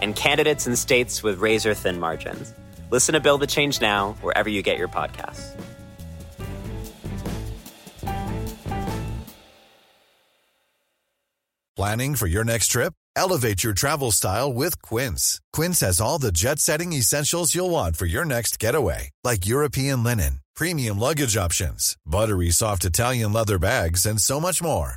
and candidates in states with razor thin margins. Listen to Build the Change Now wherever you get your podcasts. Planning for your next trip? Elevate your travel style with Quince. Quince has all the jet setting essentials you'll want for your next getaway, like European linen, premium luggage options, buttery soft Italian leather bags, and so much more.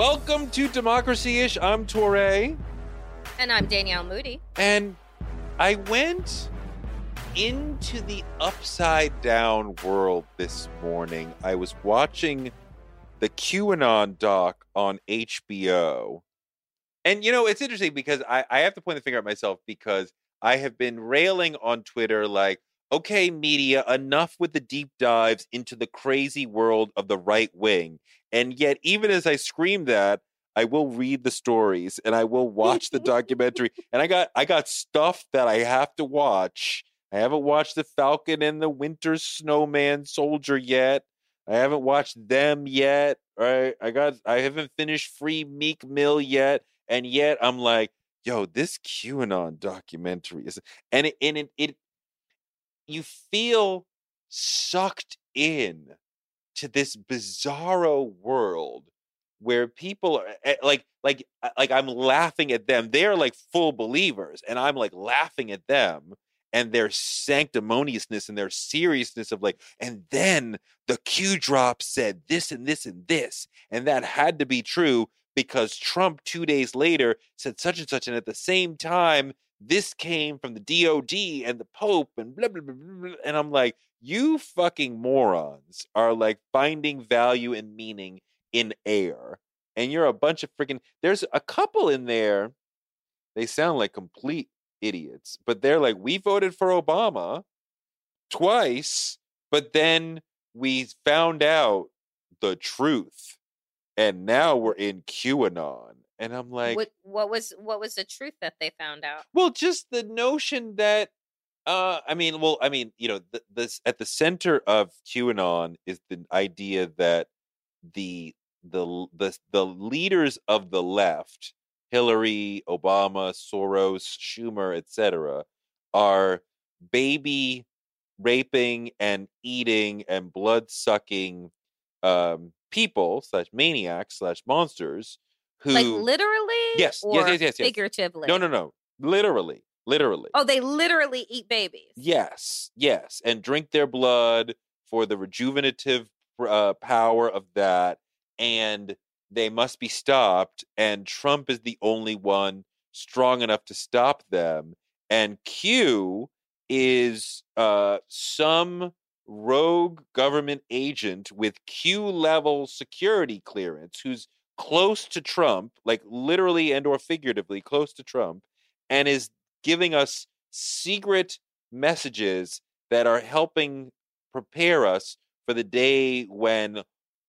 Welcome to Democracy Ish. I'm Touré. And I'm Danielle Moodie. And I went into the upside down world this morning. I was watching the QAnon doc on HBO. And you know, it's interesting because I, I have to point the finger at myself because I have been railing on Twitter like, okay, media, enough with the deep dives into the crazy world of the right wing. And yet, even as I scream that, I will read the stories and I will watch the documentary. And I got I got stuff that I have to watch. I haven't watched the Falcon and the Winter Snowman Soldier yet. I haven't watched them yet. Right? I got I haven't finished Free Meek Mill yet. And yet I'm like, yo, this QAnon documentary is and it and it, it you feel sucked in to this bizarro world where people are eh, like like uh, like I'm laughing at them. They're like full believers, and I'm like laughing at them and their sanctimoniousness and their seriousness of like, and then the Q drop said this and this and this, and that had to be true because Trump two days later said such and such, and at the same time, this came from the DOD and the Pope and blah blah blah blah. And I'm like, you fucking morons are like finding value and meaning in air. And you're a bunch of freaking there's a couple in there. They sound like complete idiots, but they're like, we voted for Obama twice, but then we found out the truth. And now we're in QAnon. And I'm like, what what was what was the truth that they found out? well, just the notion that uh I mean, well, I mean, you know, the, this at the center of QAnon is the idea that the the the the leaders of the left, Hillary, Obama, Soros, Schumer, etc., are baby raping and eating and blood sucking um people slash maniacs slash monsters who Like literally? Yes, yes, yes, yes, yes. Figuratively. no no no literally literally Oh, they literally eat babies. Yes, yes, and drink their blood for the rejuvenative uh, power of that, and they must be stopped. And Trump is the only one strong enough to stop them. And Q is uh, some rogue government agent with Q level security clearance who's close to Trump, like literally and or figuratively close to Trump, and is giving us secret messages that are helping prepare us for the day when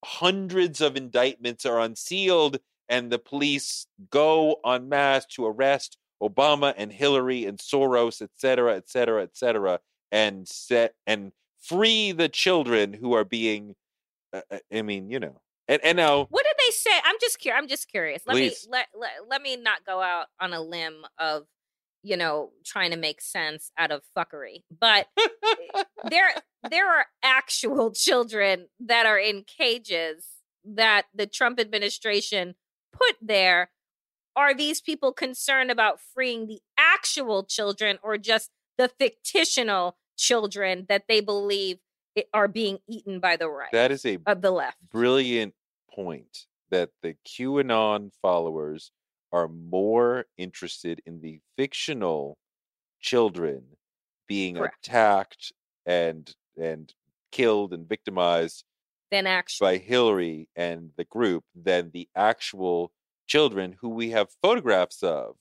hundreds of indictments are unsealed and the police go en masse to arrest Obama and Hillary and Soros, et cetera, et cetera, et cetera, and set and free the children who are being. Uh, uh, I mean, you know, and and now What say? I'm just curious. I'm just curious. Let Please. me let, let let me not go out on a limb of you know trying to make sense out of fuckery. But eh, there there are actual children that are in cages that the Trump administration put there. Are these people concerned about freeing the actual children or just the fictional children that they believe eh, are being eaten by the right That is a of the left. brilliant point that the QAnon followers are more interested in the fictional children being Correct. attacked and and killed and victimized Then actually, by Hillary and the group than the actual children who we have photographs of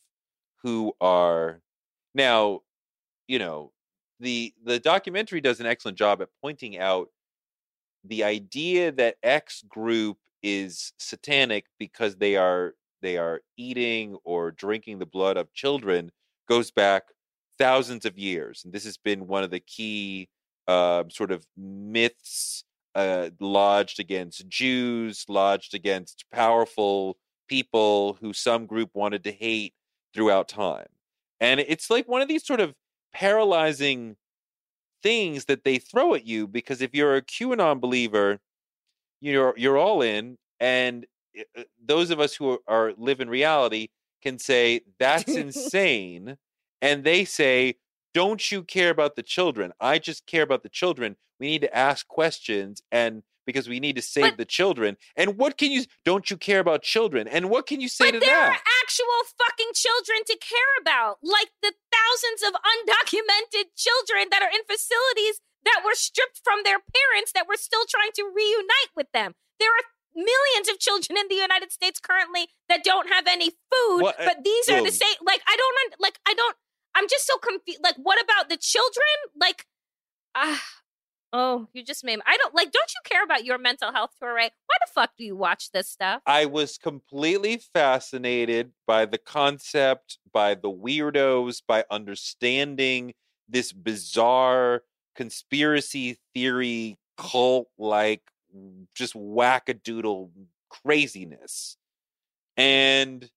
who are now you know the the documentary does an excellent job at pointing out the idea that X group is satanic because they are they are eating or drinking the blood of children goes back thousands of years and this has been one of the key uh, sort of myths uh, lodged against Jews, lodged against powerful people who some group wanted to hate throughout time. And it's like one of these sort of paralyzing things that they throw at you because if you're a QAnon believer, you're you're all in, and uh, those of us who are, are live in reality can say that's insane, and they say, "Don't you care about the children? I just care about the children. We need to ask questions and." Because we need to save But- the children, and what can you? Don't you care about children? And what can you say but to there that? are actual fucking children to care about, like the thousands of undocumented children that are in facilities that were stripped from their parents that we're still trying to reunite with them. There are millions of children in the United States currently that don't have any food, Well, uh, but these are the same. Like I don't like I don't. I'm just so confused. Like what about the children? Like ah. Oh, you just made me. I don't like. Don't you care about your mental health, Touré? Why the fuck do you watch this stuff? I was completely fascinated by the concept, by the weirdos, by understanding this bizarre conspiracy theory cult like just wackadoodle craziness. And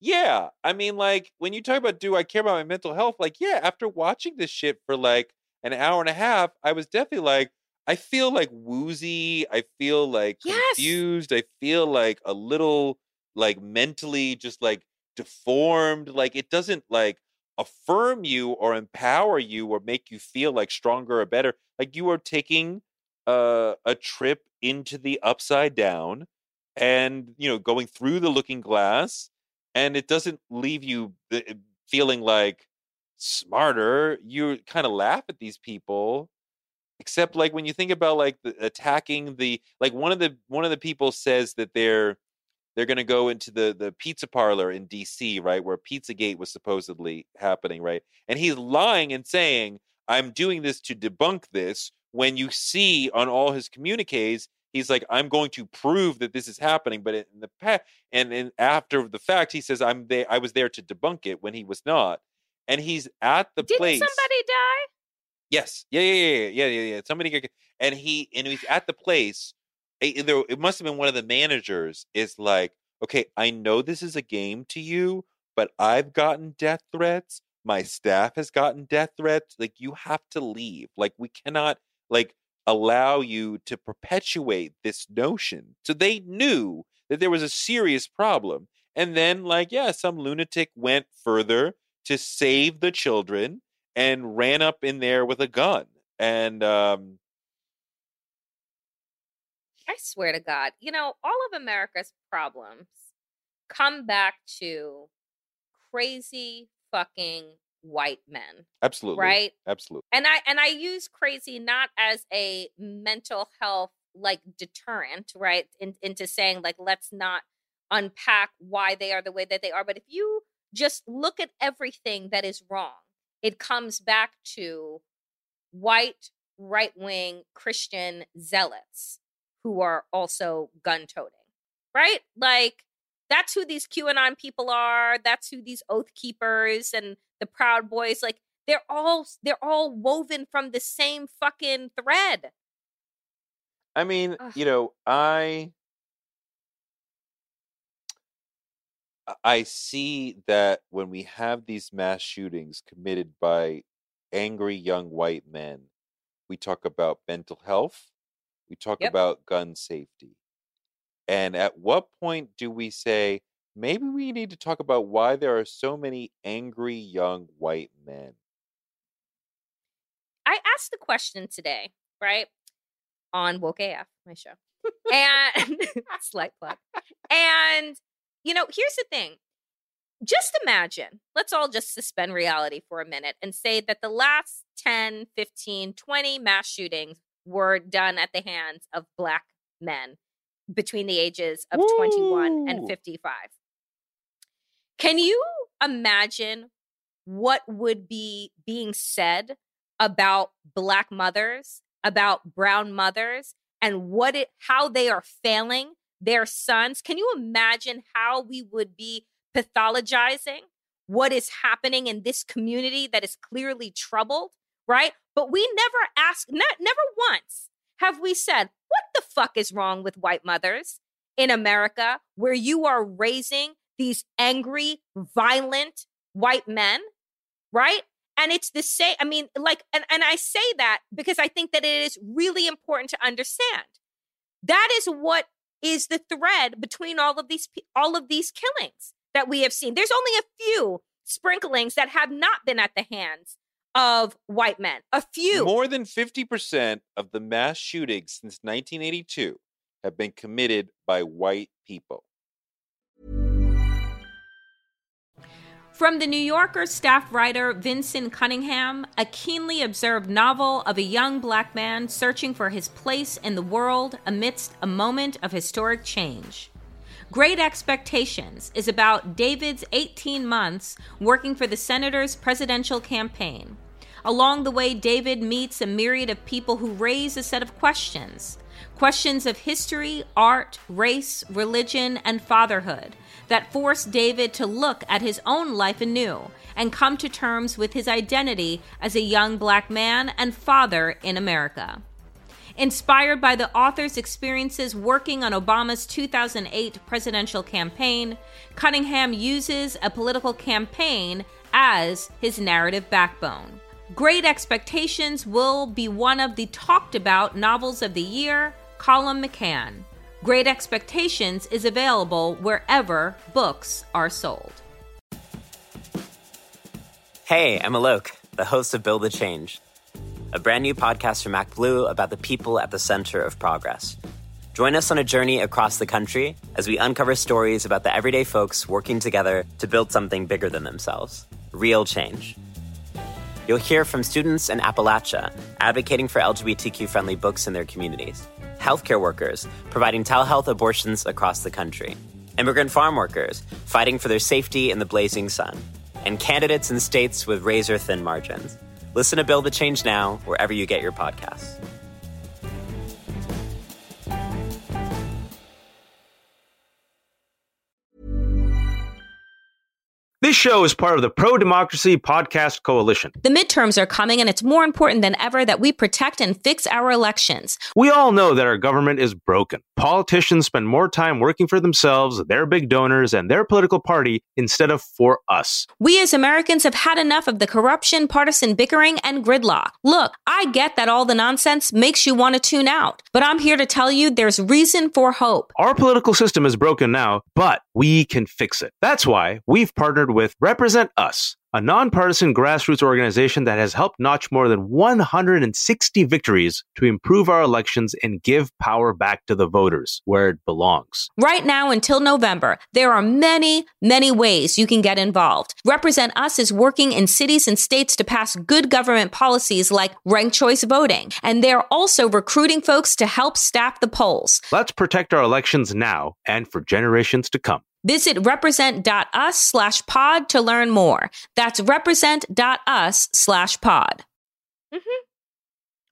yeah, I mean, like when you talk about do I care about my mental health? Like, yeah, after watching this shit for like an hour and a half, I was definitely like, I feel like woozy. I feel like Yes. confused. I feel like a little like mentally just like deformed. Like it doesn't like affirm you or empower you or make you feel like stronger or better. Like you are taking uh, a trip into the upside down and you know going through the looking glass and it doesn't leave you uh, feeling like smarter you kind of laugh at these people except like when you think about like the, attacking the like one of the one of the people says that they're they're going to go into the the pizza parlor in DC right where Pizzagate was supposedly happening right and he's lying and saying I'm doing this to debunk this when you see on all his communiques he's like i'm going to prove that this is happening but in the past and, and after the fact he says i'm there i was there to debunk it when he was not and he's at the place. Didn't place somebody die? yes yeah yeah yeah yeah yeah yeah, somebody and he and he's at the place there it must have been one of the managers is like okay i know this is a game to you but i've gotten death threats. My staff has gotten death threats. Like you have to leave. Like we cannot like allow you to perpetuate this notion. So they knew that there was a serious problem and then like yeah some lunatic went further to save the children and ran up in there with a gun and um I swear to God, you know, all of America's problems come back to crazy fucking white men, absolutely right? absolutely And I and I use crazy not as a mental health like deterrent, right? In, into saying like let's not unpack why they are the way that they are, but if you just look at everything that is wrong, it comes back to white right-wing Christian zealots who are also gun toting, right? Like that's who these QAnon people are. That's who these oath keepers and the Proud Boys like they're all they're all woven from the same fucking thread. I mean, Ugh. you know, I I see that when we have these mass shootings committed by angry young white men, we talk about mental health, we talk Yep. about gun safety. And at what point do we say maybe we need to talk about why there are so many angry young white men? I asked the question today, right? On Woke AF, my show. and slight plug. And you know, here's the thing. Just imagine, let's all just suspend reality for a minute and say that the last 10, 15, 20 mass shootings were done at the hands of black men between the ages of Woo! 21 and 55. Can you imagine what would be being said about black mothers, about brown mothers, and what it how they are failing their sons? Can you imagine how we would be pathologizing what is happening in this community that is clearly troubled, right? But we never ask, not, never once have we said, what the fuck is wrong with white mothers in America where you are raising these angry, violent white men, right? And it's the same, I mean, like, and, and I say that because I think that it is really important to understand. That is what is the thread between all of these all of these killings that we have seen. There's only a few sprinklings that have not been at the hands of white men. A few. More than 50% of the mass shootings since 1982 have been committed by white people. From the New Yorker staff writer Vinson Cunningham, a keenly observed novel of a young black man searching for his place in the world amidst a moment of historic change. Great Expectations is about David's 18 months working for the senator's presidential campaign. Along the way, David meets a myriad of people who raise a set of questions questions of history, art, race, religion, and fatherhood that force David to look at his own life anew and come to terms with his identity as a young black man and father in America. Inspired by the author's experiences working on Obama's 2008 presidential campaign, Cunningham uses a political campaign as his narrative backbone. Great Expectations will be one of the talked about novels of the year, Colum McCann. Great Expectations is available wherever books are sold. Hey, I'm Alok, the host of Build the Change, a brand new podcast from MacBlue about the people at the center of progress. Join us on a journey across the country as we uncover stories about the everyday folks working together to build something bigger than themselves real change. You'll hear from students in Appalachia advocating for LGBTQ friendly books in their communities healthcare workers providing telehealth abortions across the country, immigrant farm workers fighting for their safety in the blazing sun, and candidates in states with razor thin margins. Listen to Build the Change Now wherever you get your podcasts. This show is part of the Pro Democracy Podcast Coalition. The midterms are coming, and it's more important than ever that we protect and fix our elections. We all know that our government is broken. Politicians spend more time working for themselves, their big donors, and their political party instead of for us. We as Americans have had enough of the corruption, partisan bickering, and gridlock. Look, I get that all the nonsense makes you want to tune out, but I'm here to tell you there's reason for hope. Our political system is broken now, but we can fix it. That's why we've partnered with Represent Us, a nonpartisan grassroots organization that has helped notch more than 160 victories to improve our elections and give power back to the voters where it belongs. Right now until November, there are many, many ways you can get involved. Represent Us is working in cities and states to pass good government policies like ranked choice voting, and they're also recruiting folks to help staff the polls. Let's protect our elections now and for generations to come. Visit represent.us slash pod to learn more. That's represent.us slash pod. Mm-hmm.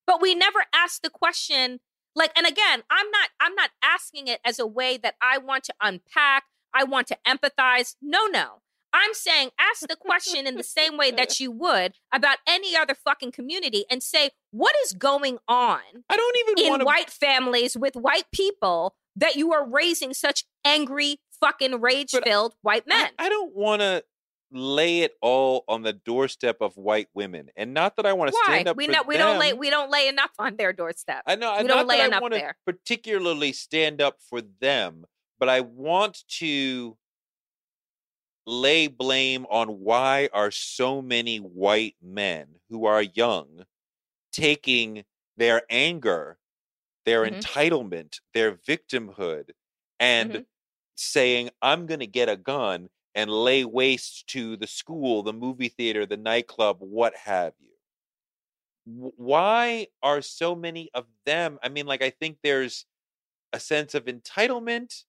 But we never ask the question, like, and again, I'm not, I'm not asking it as a way that I want to unpack, I want to empathize. No, no. I'm saying ask the question in the same way that you would about any other fucking community and say, what is going on? I don't even in wanna... white families with white people that you are raising such angry, fucking rage filled white men. I, I don't want to lay it all on the doorstep of white women, and not that I want to stand up. We for know we them. don't lay we don't lay enough on their doorstep. I know. We don't lay enough want to there. particularly stand up for them, but I want to lay blame on why are so many white men who are young taking their anger, their Mhm. entitlement, their victimhood, and Mhm. Saying, I'm going to get a gun and lay waste to the school, the movie theater, the nightclub, what have you. Why are so many of them? I mean, like, I think there's a sense of entitlement,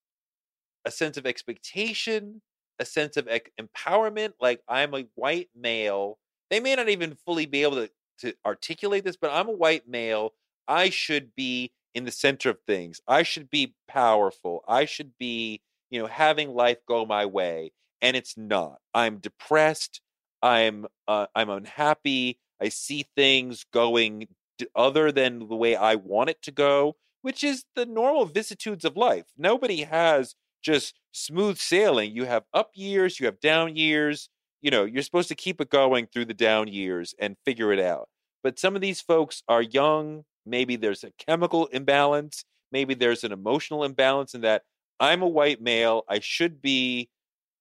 a sense of expectation, a sense of ec- empowerment. Like, I'm a white male. They may not even fully be able to, to articulate this, but I'm a white male. I should be in the center of things. I should be powerful. I should be, you know, having life go my way. And it's not. I'm depressed. I'm uh, I'm unhappy. I see things going other than the way I want it to go, which is the normal vicissitudes of life. Nobody has just smooth sailing. You have up years, you have down years. You know, you're supposed to keep it going through the down years and figure it out. But some of these folks are young. Maybe there's a chemical imbalance. Maybe there's an emotional imbalance in that I'm a white male. I should be,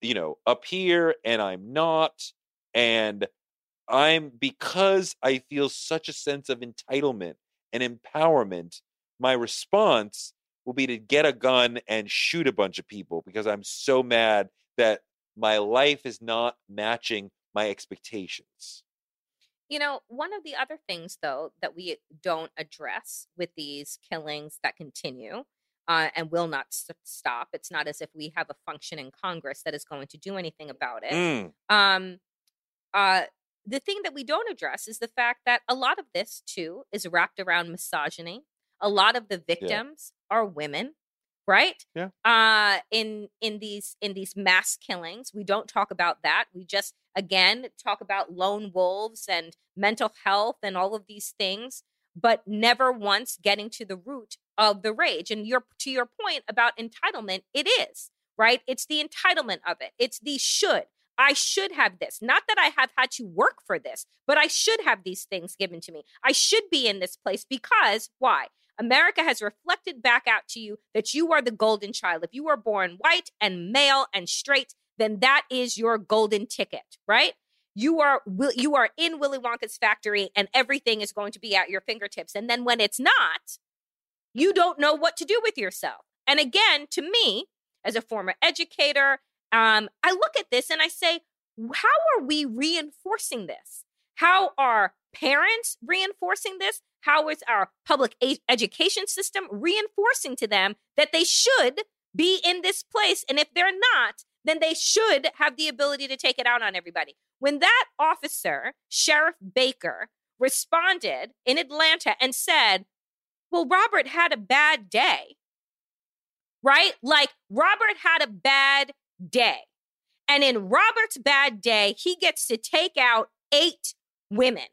you know, up here and I'm not. And I'm because I feel such a sense of entitlement and empowerment, my response will be to get a gun and shoot a bunch of people because I'm so mad that my life is not matching my expectations. You know, one of the other things, though, that we don't address with these killings that continue uh, and will not s- stop, it's not as if we have a function in Congress that is going to do anything about it. Mm, Um, uh, the thing that we don't address is the fact that a lot of this, too, is wrapped around misogyny. A lot of the victims are women right Yeah. uh in in these in these mass killings we don't talk about that we just again talk about lone wolves and mental health and all of these things but never once getting to the root of the rage and your to your point about entitlement it is right it's the entitlement of it it's the should I should have this. Not that I have had to work for this, but I should have these things given to me. I should be in this place because why? America has reflected back out to you that you are the golden child. If you were born white and male and straight, then that is your golden ticket, right? You are you are in Willy Wonka's factory and everything is going to be at your fingertips. And then when it's not, you don't know what to do with yourself. And again, to me, as a former educator, um, I look at this and I say, how are we reinforcing this? How are parents reinforcing this? How is our public e- education system reinforcing to them that they should be in this place? And if they're not, then they should have the ability to take it out on everybody. When that officer, Sheriff Baker, responded in Atlanta and said, Well, Robert had a bad day, right? Like, Robert had a bad day. And in Robert's bad day, he gets to take out eight women.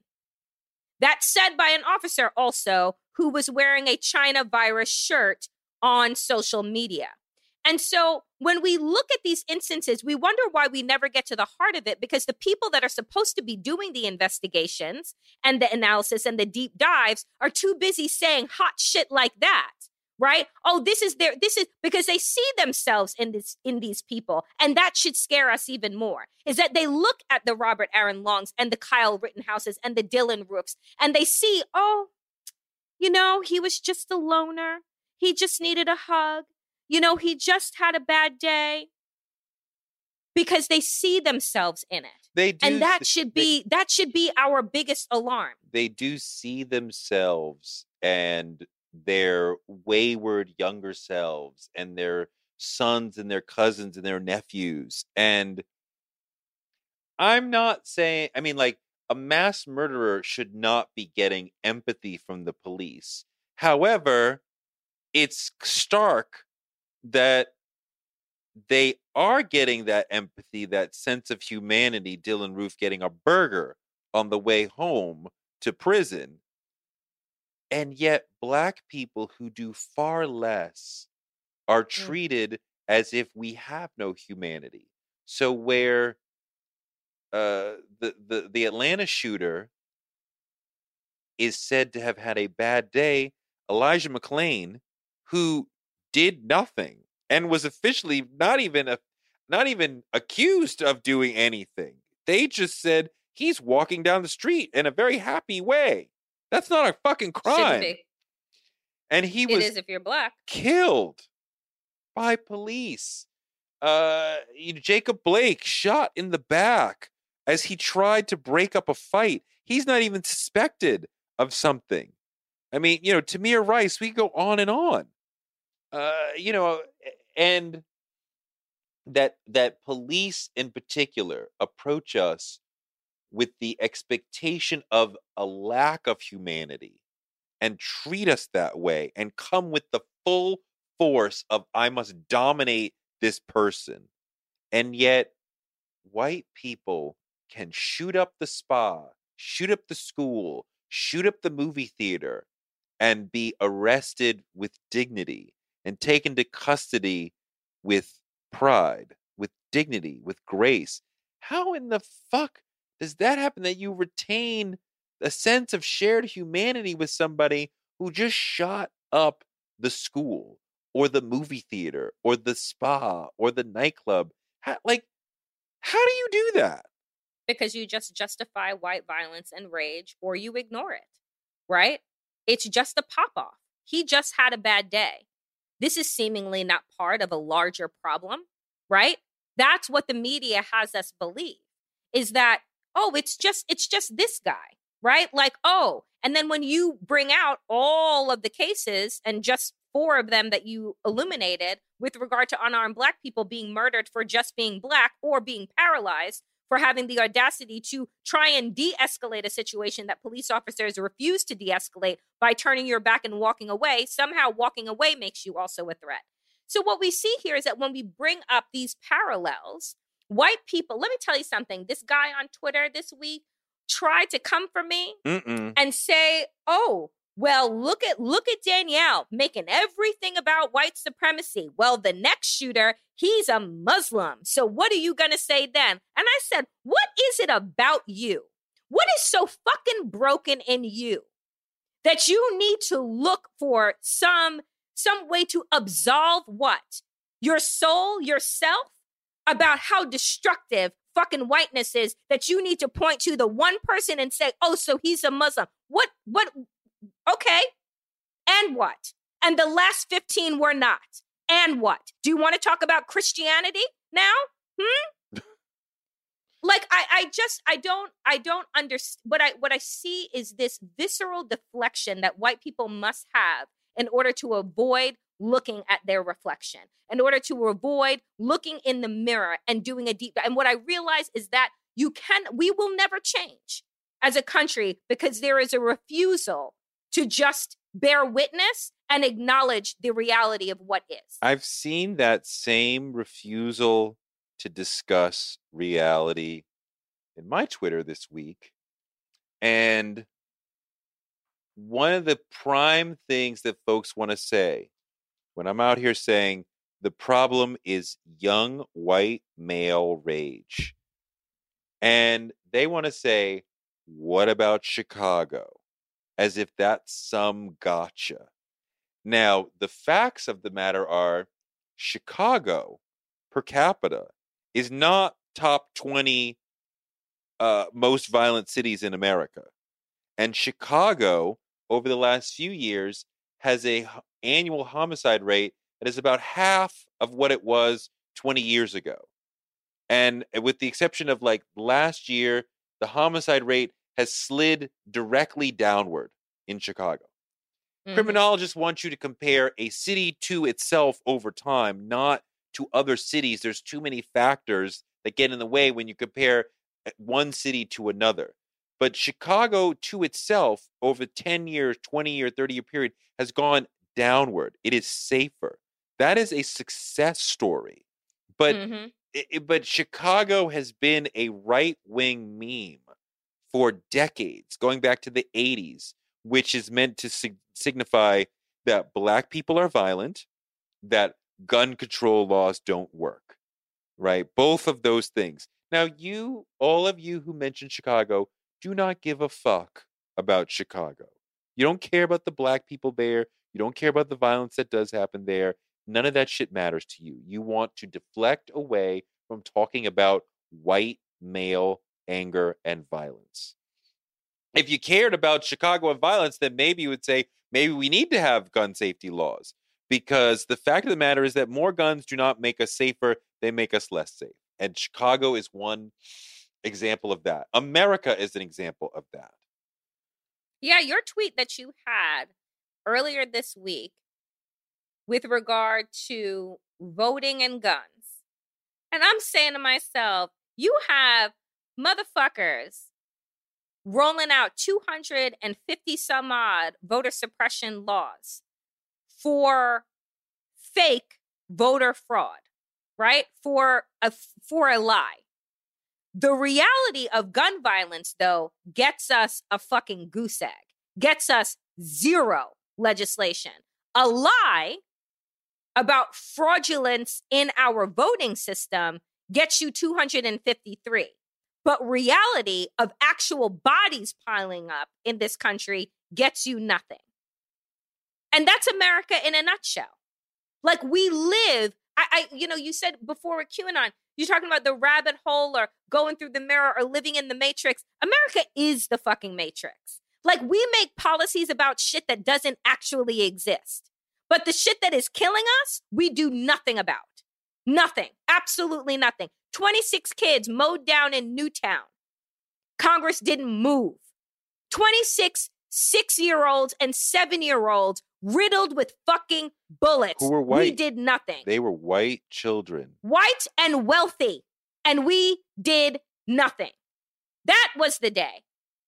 That's said by an officer also who was wearing a China virus shirt on social media. And so when we look at these instances, we wonder why we never get to the heart of it because the people that are supposed to be doing the investigations and the analysis and the deep dives are too busy saying hot shit like that right? Oh this is their this is because they see themselves in this in these people and that should scare us even more is that they look at the robert aaron longs and the kyle rittenhouses and the dylan roofs and they see oh you know he was just a loner. He just needed a hug you know he just had a bad day. Because they see themselves in it They do, and that should they- be that should be our biggest alarm. They do see themselves and their wayward younger selves and their sons and their cousins and their nephews and i'm not saying i mean like a mass murderer should not be getting empathy from the police. However it's stark that they are getting that empathy that sense of humanity dylan roof getting a burger on the way home to prison. And yet, black people who do far less are treated as if we have no humanity. So, where uh, the, the, the Atlanta shooter is said to have had a bad day, Elijah McClain, who did nothing and was officially not even a, not even accused of doing anything. They just said he's walking down the street in a very happy way. That's not a fucking crime. And he It was is if you're black. killed by police. Uh, Jacob Blake shot in the back as he tried to break up a fight. He's not even suspected of something. I mean, you know, Tamir Rice, we go on and on. Uh, you know, and that that police in particular approach us with the expectation of a lack of humanity and treat us that way and come with the full force of I must dominate this person. And yet white people can shoot up the spa, shoot up the school, shoot up the movie theater and be arrested with dignity and taken to custody with pride, with dignity, with grace. How in the fuck does that happen that you retain a sense of shared humanity with somebody who just shot up the school or the movie theater or the spa or the nightclub? How, like, how do you do that? because you just justify white violence and rage or you ignore it, right? It's just a pop off. He just had a bad day. This is seemingly not part of a larger problem, right? That's what the media has us believe is that, oh, it's just, it's just this guy, right? Like, oh, and then when you bring out all of the cases and just four of them that you illuminated with regard to unarmed black people being murdered for just being black or being paralyzed for having the audacity to try and de escalate a situation that police officers refuse to de escalate by turning your back and walking away. Somehow, walking away makes you also a threat. So, what we see here is that when we bring up these parallels, white people, let me tell you something. This guy on Twitter this week tried to come for me Mm-mm. and say, "Oh, well, look at look at Danielle making everything about white supremacy. Well, the next shooter, he's a Muslim. So what are you going to say then?" And I said, "What is it about you? What is so fucking broken in you that you need to look for some some way to absolve what? Your soul, yourself about how destructive fucking whiteness is that you need to point to the one person and say, "Oh, so he's a Muslim." What what Okay. And what? And the last 15 were not. And what? Do you want to talk about Christianity now? Hmm? like I, I just I don't I don't understand what I what I see is this visceral deflection that white people must have in order to avoid looking at their reflection, in order to avoid looking in the mirror and doing a deep and what I realize is that you can we will never change as a country because there is a refusal to just bear witness and acknowledge the reality of what is. I've seen that same refusal to discuss reality in my Twitter this week. And one of the prime things that folks want to say when I'm out here saying the problem is young white male rage. And they want to say, what about Chicago? As if that's some gotcha. Now, the facts of the matter are Chicago per capita is not top 20 uh, most violent cities in America. And Chicago, over the last few years, has a annual homicide rate that is about half of what it was 20 years ago. And uh, with the exception of like last year, the homicide rate has slid directly downward in Chicago. Mhm. Criminologists want you to compare a city to itself over time, not to other cities. There's too many factors that get in the way when you compare uh, one city to another. But Chicago to itself over 10 years, 20 year, 30 year period has gone downward. It is safer. That is a success story. But Mhm. i- i- but Chicago has been a right wing meme for decades, going back to the 80s, which is meant to sig- signify that black people are violent, that gun control laws don't work, right? Both of those things. Now, you, all of you who mentioned Chicago, do not give a fuck about Chicago. You don't care about the black people there. You don't care about the violence that does happen there. None of that shit matters to you. You want to deflect away from talking about white male anger and violence. if you cared about Chicago and violence, then maybe you would say maybe we need to have gun safety laws because the fact of the matter is that more guns do not make us safer, they make us less safe. And Chicago is one example of that. America is an example of that. Yeah, your tweet that you had earlier this week with regard to voting and guns. And I'm saying to myself, you have motherfuckers rolling out 250 some odd voter suppression laws for fake voter fraud, right? For a for a lie. The reality of gun violence though gets us a fucking goose egg. Gets us zero legislation. A lie about fraudulence in our voting system gets you 253. But reality of actual bodies piling up in this country gets you nothing. And that's America in a nutshell. Like we live, I, I you know, you said before with QAnon, you're talking about the rabbit hole or going through the mirror or living in the matrix. America is the fucking matrix. Like we make policies about shit that doesn't actually exist. But the shit that is killing us, we do nothing about. Nothing. Absolutely nothing. 26 kids mowed down in Newtown. Congress didn't move. 26 six year olds and seven year olds riddled with fucking bullets. Who were white. We did nothing. They were white children. White and wealthy. And we did nothing. That was the day.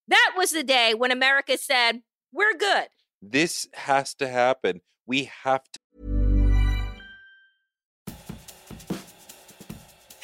That was the day when America said, we're good. This has to happen. We have to.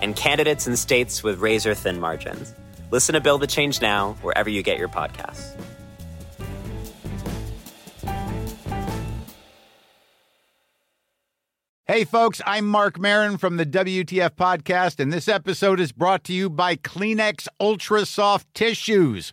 and candidates in states with razor thin margins. Listen to Build the Change Now wherever you get your podcasts. Hey, folks, I'm Marc Maron from the WTF Podcast, and this episode is brought to you by Kleenex Ultra Soft Tissues,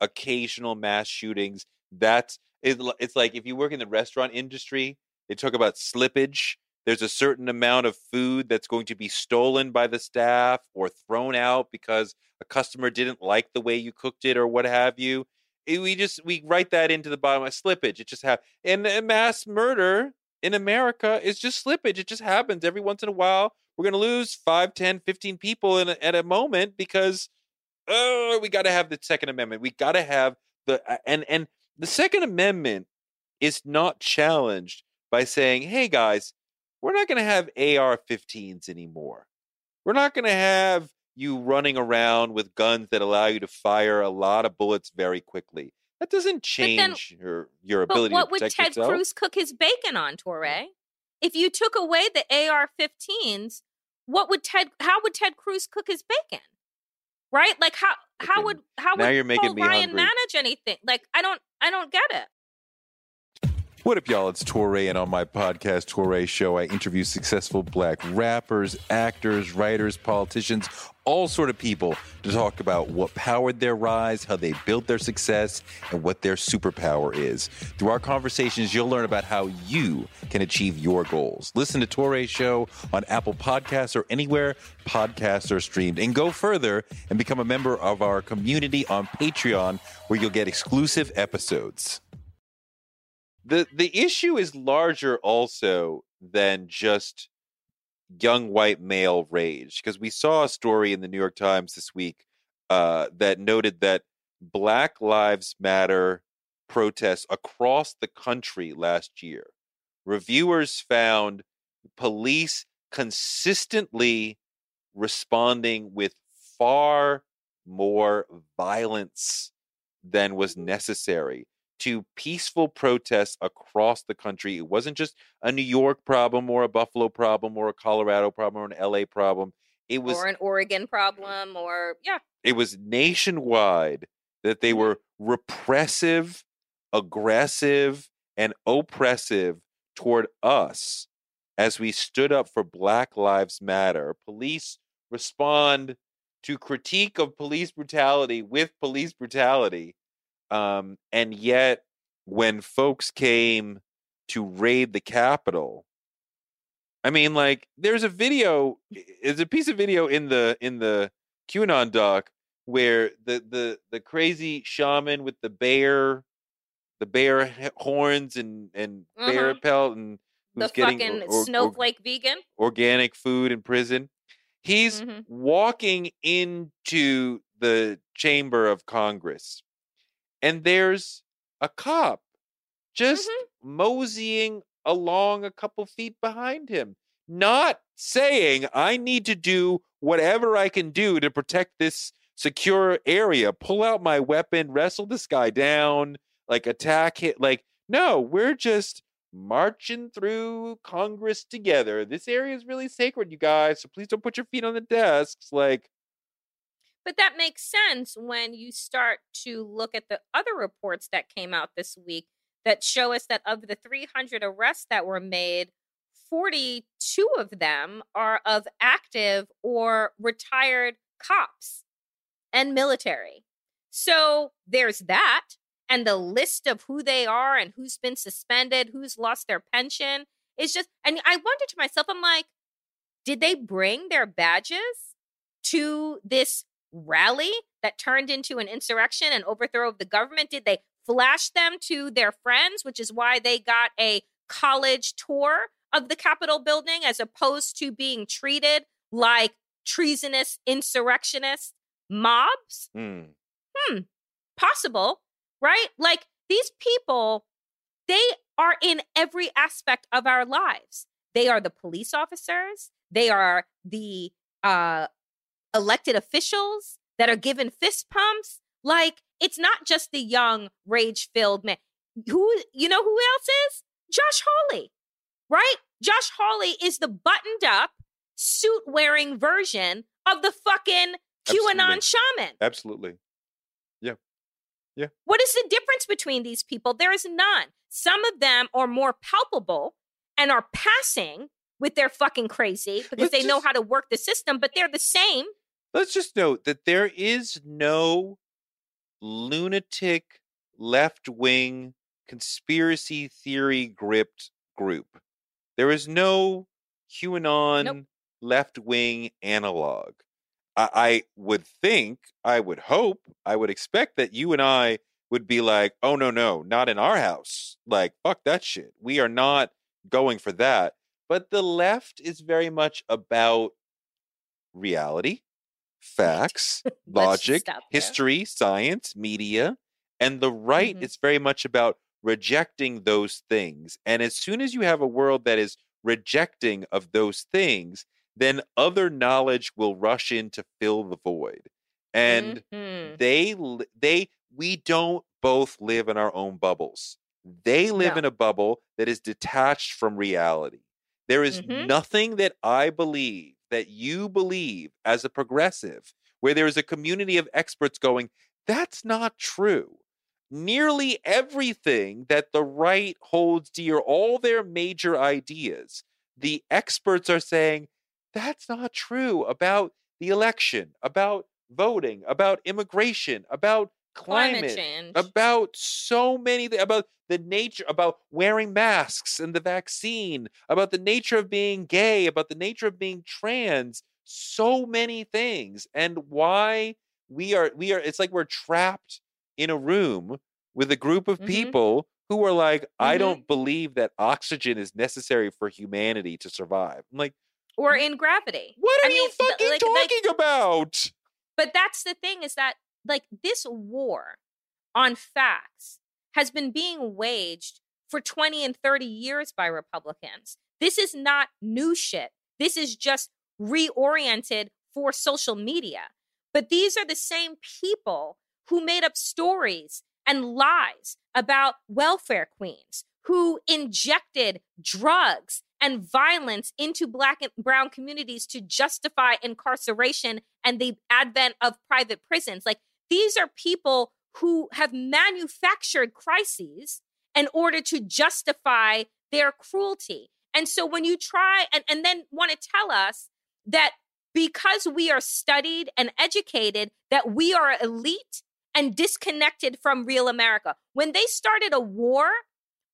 occasional mass shootings. That's it's like if you work in the restaurant industry, they talk about slippage. There's a certain amount of food that's going to be stolen by the staff or thrown out because a customer didn't like the way you cooked it or what have you. Eh, we just we write that into the bottom of slippage. It just have and, and mass murder in America is just slippage. It just happens every once in a while. We're going to lose 5, 10, 15 people in a, at a moment because oh, we got to have the Second Amendment. We got to have the uh, and and the Second Amendment is not challenged by saying, "Hey guys, we're not going to have AR-15s anymore. We're not going to have you running around with guns that allow you to fire a lot of bullets very quickly." That doesn't then- change your your ability. But what would Ted yourself. Cruz cook his bacon on, mm. Touré? If you took away the AR-15s, what would Ted? How would Ted Cruz cook his bacon? Right? Like how? How would how now would you're making Paul Ryan hungry. manage anything? Like I don't I don't get it. What up, y'all? It's Touré, and on my podcast, Touré Show, I interview successful black rappers, actors, writers, politicians, all sort of people to talk about what powered their rise, how they built their success, and what their superpower is. Through our conversations, you'll learn about how you can achieve your goals. Listen to Touré Show on Apple Podcasts or anywhere podcasts are streamed, and go further and become a member of our community on Patreon, where you'll get exclusive episodes the the issue is larger also than just young white male rage because we saw a story in the New York Times this week uh, that noted that Black Lives Matter protests across the country last year, reviewers found police consistently responding with far more violence than was necessary to peaceful protests across the country. It wasn't just a New York problem or a Buffalo problem or a Colorado problem or an LA problem. It was or an Oregon problem, or yeah, it was nationwide that they Mhm. were repressive, aggressive, and oppressive toward us as we stood up for Black Lives Matter. Police respond to critique of police brutality with police brutality. Um, and yet, when folks came to raid the Capitol, I mean, like, there's a video, there's a piece of video in the in the QAnon doc where the the the crazy shaman with the bear, the bear horns and and bear Uh-huh. pelt and the getting fucking or- or- or- snowflake vegan. organic food in prison. He's Mhm. walking into the chamber of Congress, and there's a cop just Mm-hmm. moseying along a couple feet behind him, not saying, I need to do whatever I can do to protect this secure area, pull out my weapon, wrestle this guy down, like attack it. Like, no, we're just marching through Congress together. This area is really sacred, you guys. So please don't put your feet on the desks. Like, But that makes sense when you start to look at the other reports that came out this week that show us that of the 300 arrests that were made, 42 of them are of active or retired cops and military. So there's that. And the list of who they are and who's been suspended, who's lost their pension is just, and I wonder to myself, I'm like, did they bring their badges to this rally that turned into an insurrection and overthrow of the government? Did they flash them to their friends, which is why they got a college tour of the Capitol building as opposed to being treated like treasonous insurrectionist mobs? hmm. Possible, right? Like these people, they are in every aspect of our lives. They are the police officers, they are the uh, elected officials that are given fist pumps. Like it's not just the young, rage-filled man. Who you know who else is? Josh Hawley, right? Josh Hawley is the buttoned-up, suit-wearing version of the fucking QAnon shaman. Absolutely. Yeah. Yeah. What is the difference between these people? There is none. Some of them are more palpable and are passing with their fucking crazy because Let's they know how to work the system, but they're the same. Let's just note that there is no lunatic left wing conspiracy theory gripped group. There is no QAnon left wing analog. I, I would think, I would hope, I would expect that you and I would be like, oh, no, no, not in our house. Like, fuck that shit. We are not going for that. But the left is very much about reality, facts, logic, history, science, media. And the right Mhm. is very much about rejecting those things. And as soon as you have a world that is rejecting of those things, then other knowledge will rush in to fill the void. And Mhm. they they we don't both live in our own bubbles. They live No. in a bubble that is detached from reality. There is Mhm. nothing that I believe that you believe as a progressive where there is a community of experts going that's not true. Nearly everything that the right holds dear, all their major ideas, the experts are saying that's not true about the election, about voting, about immigration, about Climate, climate, change. about so many about the nature about wearing masks and the vaccine about the nature of being gay about the nature of being trans so many things and why we are we are it's like we're trapped in a room with a group of Mhm. people who are like i Mhm. don't believe that oxygen is necessary for humanity to survive i'm like or in gravity. what are you mean, th- fucking like- like- talking about But that's the thing is that like this war on facts has been being waged for 20 and 30 years by Republicans. This is not new shit. This is just reoriented for social media. But these are the same people who made up stories and lies about welfare queens, who injected drugs and violence into black and brown communities to justify incarceration and the advent of private prisons. Like these are people who have manufactured crises in order to justify their cruelty. And so when you try and, and then want to tell us that because we are studied and educated, that we are elite and disconnected from real America. When they started a war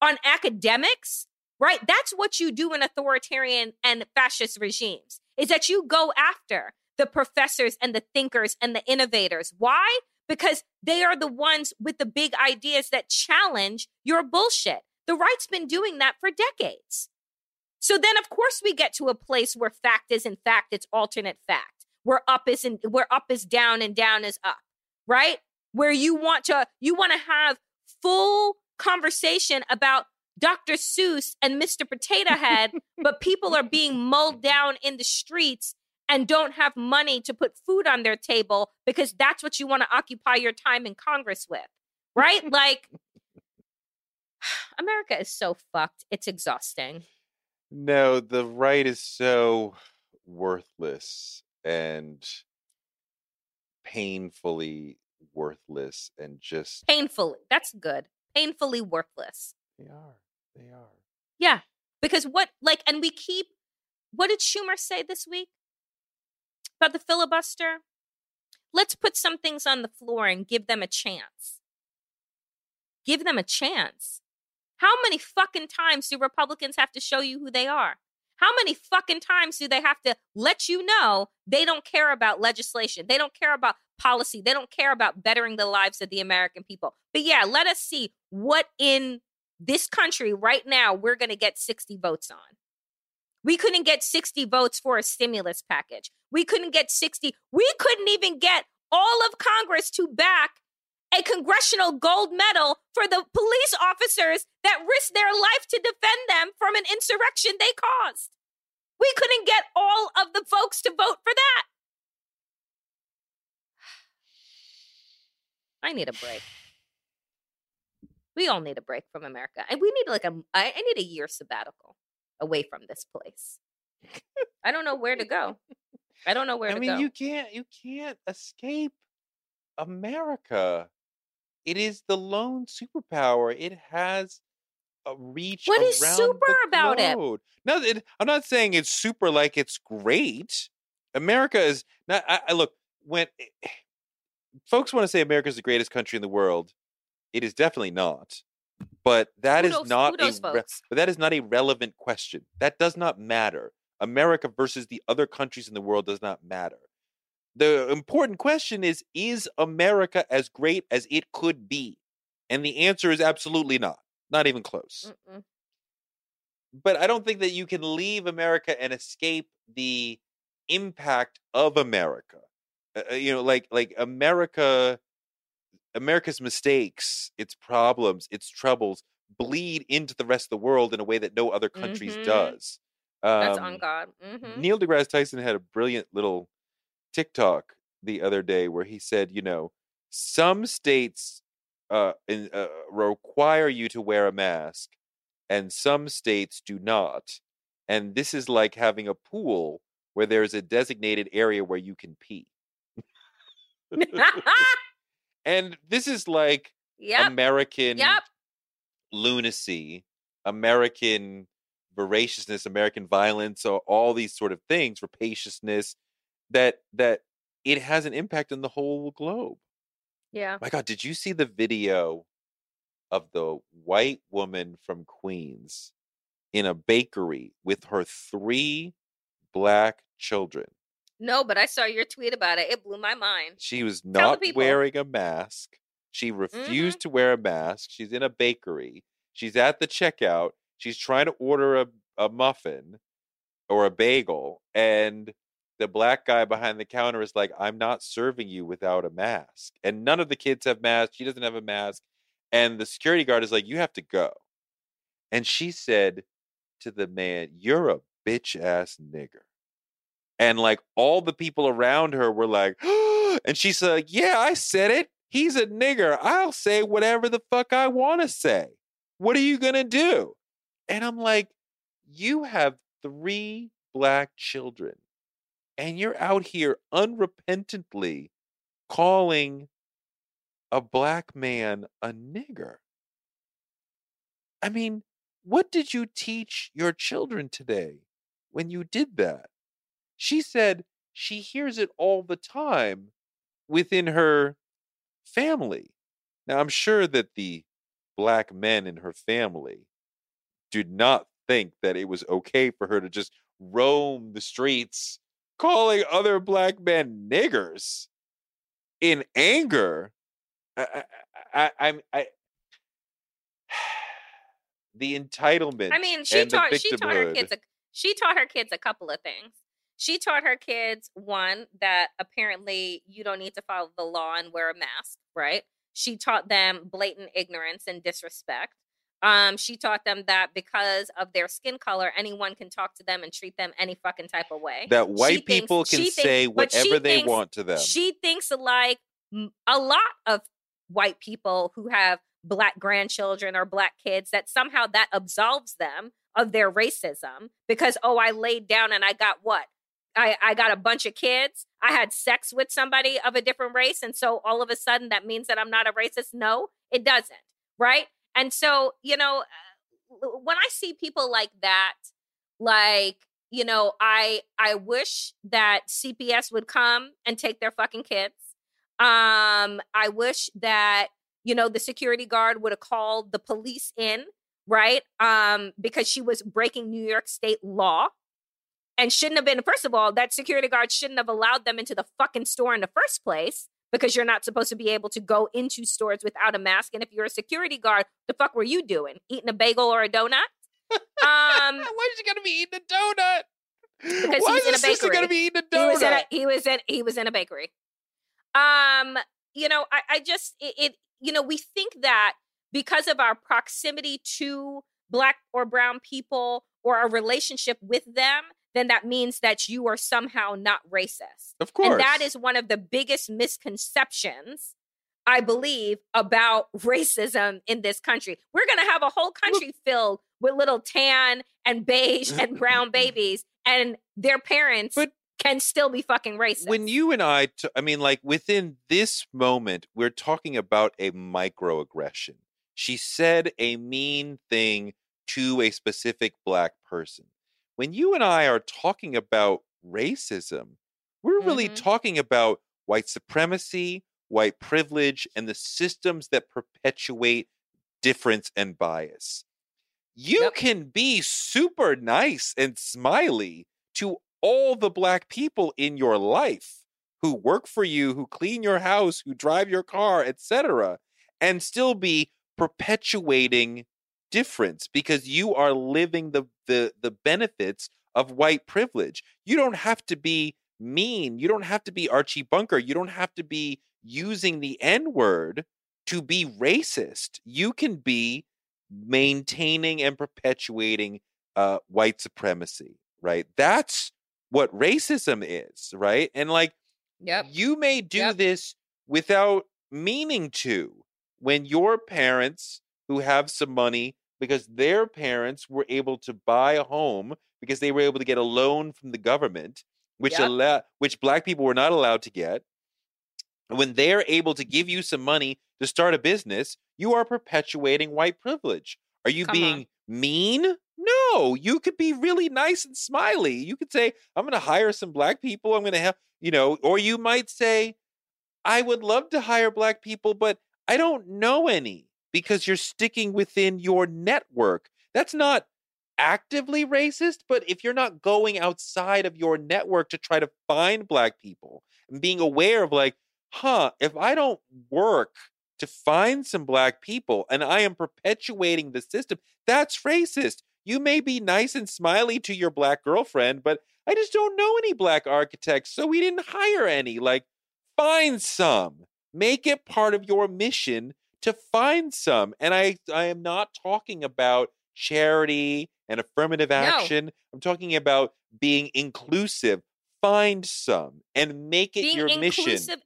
on academics, right? That's what you do in authoritarian and fascist regimes, is that you go after the professors and the thinkers and the innovators. Why? Because they are the ones with the big ideas that challenge your bullshit. The right's been doing that for decades. So then, of course, we get to a place where fact is in fact, it's alternate fact. Where up is in, where up is down and down is up, right? Where you want to you want to have full conversation about Dr. Seuss and Mr. Potato Head, but people are being mulled down in the streets and don't have money to put food on their table because that's what you want to occupy your time in Congress with, right? like, America is so fucked. It's exhausting. No, the right is so worthless and painfully worthless and just painfully. That's good. Painfully worthless. They are. They are. Yeah. Because what, like, and we keep, what did Schumer say this week about the filibuster? Let's put some things on the floor and give them a chance. Give them a chance. How many fucking times do Republicans have to show you who they are? How many fucking times do they have to let you know they don't care about legislation? They don't care about policy. They don't care about bettering the lives of the American people. But yeah, let us see what in this country right now we're going to get 60 votes on. We couldn't get 60 votes for a stimulus package. We couldn't get 60. We couldn't even get all of Congress to back a congressional gold medal for the police officers that risked their life to defend them from an insurrection they caused. We couldn't get all of the folks to vote for that. I need a break. We all need a break from America. And we need like a I, need a year sabbatical away from this place. I don't know where to go. I don't know where to go. I mean, go. you can't you can't escape America. It is the lone superpower. It has a reach. What is super about it? No, it, I'm not saying it's super like it's great. America is not. I, I look when eh, folks want to say America is the greatest country in the world. It is definitely not. But that is Kudos- not a re- but that is not a relevant question. That does not matter. America versus the other countries in the world does not matter. The important question is is America as great as it could be? And the answer is absolutely not. Not even close. Mm-mm. But I don't think that you can leave America and escape the impact of America. Uh, uh, you know, like like America America's mistakes, its problems, its troubles bleed into the rest of the world in a way that no other countries Mhm. does. That's Um, on God. hmm Neil deGrasse Tyson had a brilliant little TikTok the other day where he said, you know, some states uh, in, uh, require you to wear a mask, and some states do not. And this is like having a pool where there's a designated area where you can pee. And this is like yep. American Yep. lunacy, American voraciousness, American violence, or all these sort of things, rapaciousness, that that it has an impact on the whole globe. Yeah. My God, did you see the video of the white woman from Queens in a bakery with her three black children? No, but I saw your tweet about it. It blew my mind. She was not wearing a mask. She refused mm-hmm. to wear a mask. She's in a bakery. She's at the checkout. She's trying to order a, a muffin or a bagel. And the black guy behind the counter is like, I'm not serving you without a mask. And none of the kids have masks. She doesn't have a mask. And the security guard is like, You have to go. And she said to the man, You're a bitch ass nigger. And like all the people around her were like, and she's like, Yeah, I said it. He's a nigger. I'll say whatever the fuck I want to say. What are you to do? And I'm like, You have three black children, and you're out here unrepentantly calling a black man a nigger. I mean, what did you teach your children today when you did that? She said she hears it all the time within her family. Now, I'm sure that the black men in her family did not think that it was okay for her to just roam the streets calling other black men niggers in anger. I, I, I, I the entitlement. I mean, she taught she taught her kids a, she taught her kids a couple of things. She taught her kids one that apparently you don't need to follow the law and wear a mask, right? She taught them blatant ignorance and disrespect. Um, she taught them that because of their skin color, anyone can talk to them and treat them any fucking type of way. That white she people thinks, can say whatever they thinks, want to them. She thinks like a lot of white people who have black grandchildren or black kids that somehow that absolves them of their racism because oh I laid down and I got what I, I got a bunch of kids. I had sex with somebody of a different race. And so all of a sudden that means that I'm not a racist. No, it doesn't. Right. And so, you know, uh, when I see people like that, like, you know, I I wish that CPS would come and take their fucking kids. Um, I wish that, you know, the security guard would have called the police in, right? Um, because she was breaking New York state law and shouldn't have been, first of all, that security guard shouldn't have allowed them into the fucking store in the first place because you're not supposed to be able to go into stores without a mask. And if you're a security guard, the fuck were you doing? Eating a bagel or a donut? Um, Why is she gonna be eating a donut? Because Why he's in a bakery. Gonna be eating a donut? He was in a, he was in he was in a bakery. Um, you know, I, I just it, it you know we think that because of our proximity to black or brown people or our relationship with them then that means that you are somehow not racist. Of course. And that is one of the biggest misconceptions, I believe, about racism in this country. We're going to have a whole country filled with little tan and beige and brown babies, and their parents but can still be fucking racist. When you and I, t- I mean, like within this moment, we're talking about a microaggression. She said a mean thing to a specific black person when you and I are talking about racism, we're really mm-hmm. talking about white supremacy, white privilege, and the systems that perpetuate difference and bias. You yep. can be super nice and smiley to all the black people in your life who work for you, who clean your house, who drive your car, etc., and still be perpetuating difference because you are living the the the benefits of white privilege. You don't have to be mean. You don't have to be Archie Bunker. You don't have to be using the N word to be racist. You can be maintaining and perpetuating uh, white supremacy, right? That's what racism is, right? And like, yep. you may do yep. this without meaning to. When your parents who have some money because their parents were able to buy a home because they were able to get a loan from the government, which yep. allow which black people were not allowed to get. When they're able to give you some money to start a business, you are perpetuating white privilege. Are you Come being on. mean? No, you could be really nice and smiley. You could say, I'm going to hire some black people. I'm going to have, you know, or you might say, I would love to hire black people, but I don't know any because you're sticking within your network. That's not actively racist, but if you're not going outside of your network to try to find black people and being aware of, like, huh, if I don't work to find some black people and I am perpetuating the system, that's racist. You may be nice and smiley to your black girlfriend, but I just don't know any black architects, so we didn't hire any. Like, find some. Make it part of your mission to find some. And I I am not talking about charity and affirmative action. I'm talking about being inclusive. Find some and make it Being your inclusive mission.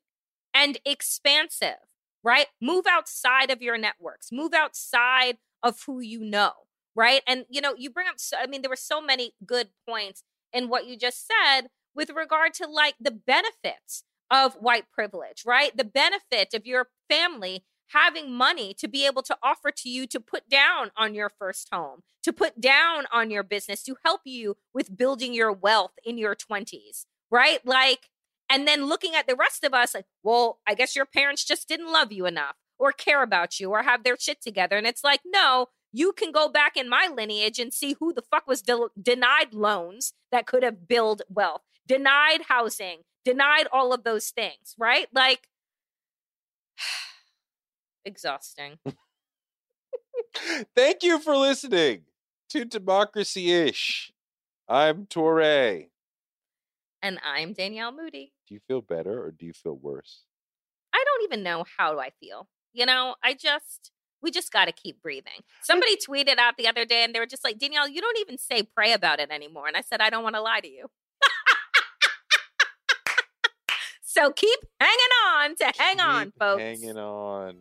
and expansive, right? Move outside of your networks. Move outside of who you know, right? And you know, you bring up. So, I mean, there were so many good points in what you just said with regard to like the benefits of white privilege, right? The benefit of your family having money to be able to offer to you to put down on your first home, to put down on your business, to help you with building your wealth in your 20s, right? Like, and then looking at the rest of us, like, well, I guess your parents just didn't love you enough or care about you or have their shit together. And it's like, no, you can go back in my lineage and see who the fuck was de- denied loans that could have built wealth, denied housing, denied all of those things, right? Like, exhausting. Thank you for listening to Democracy Ish. I'm Touré. And I'm Danielle Moodie. Do you feel better or do you feel worse? I don't even know how do I feel. You know, I just we just got to keep breathing. Somebody tweeted out the other day and they were just like, Danielle, you don't even say pray about it anymore. And I said, I don't want to lie to you. so keep hanging on to hang on, folks. Hanging on.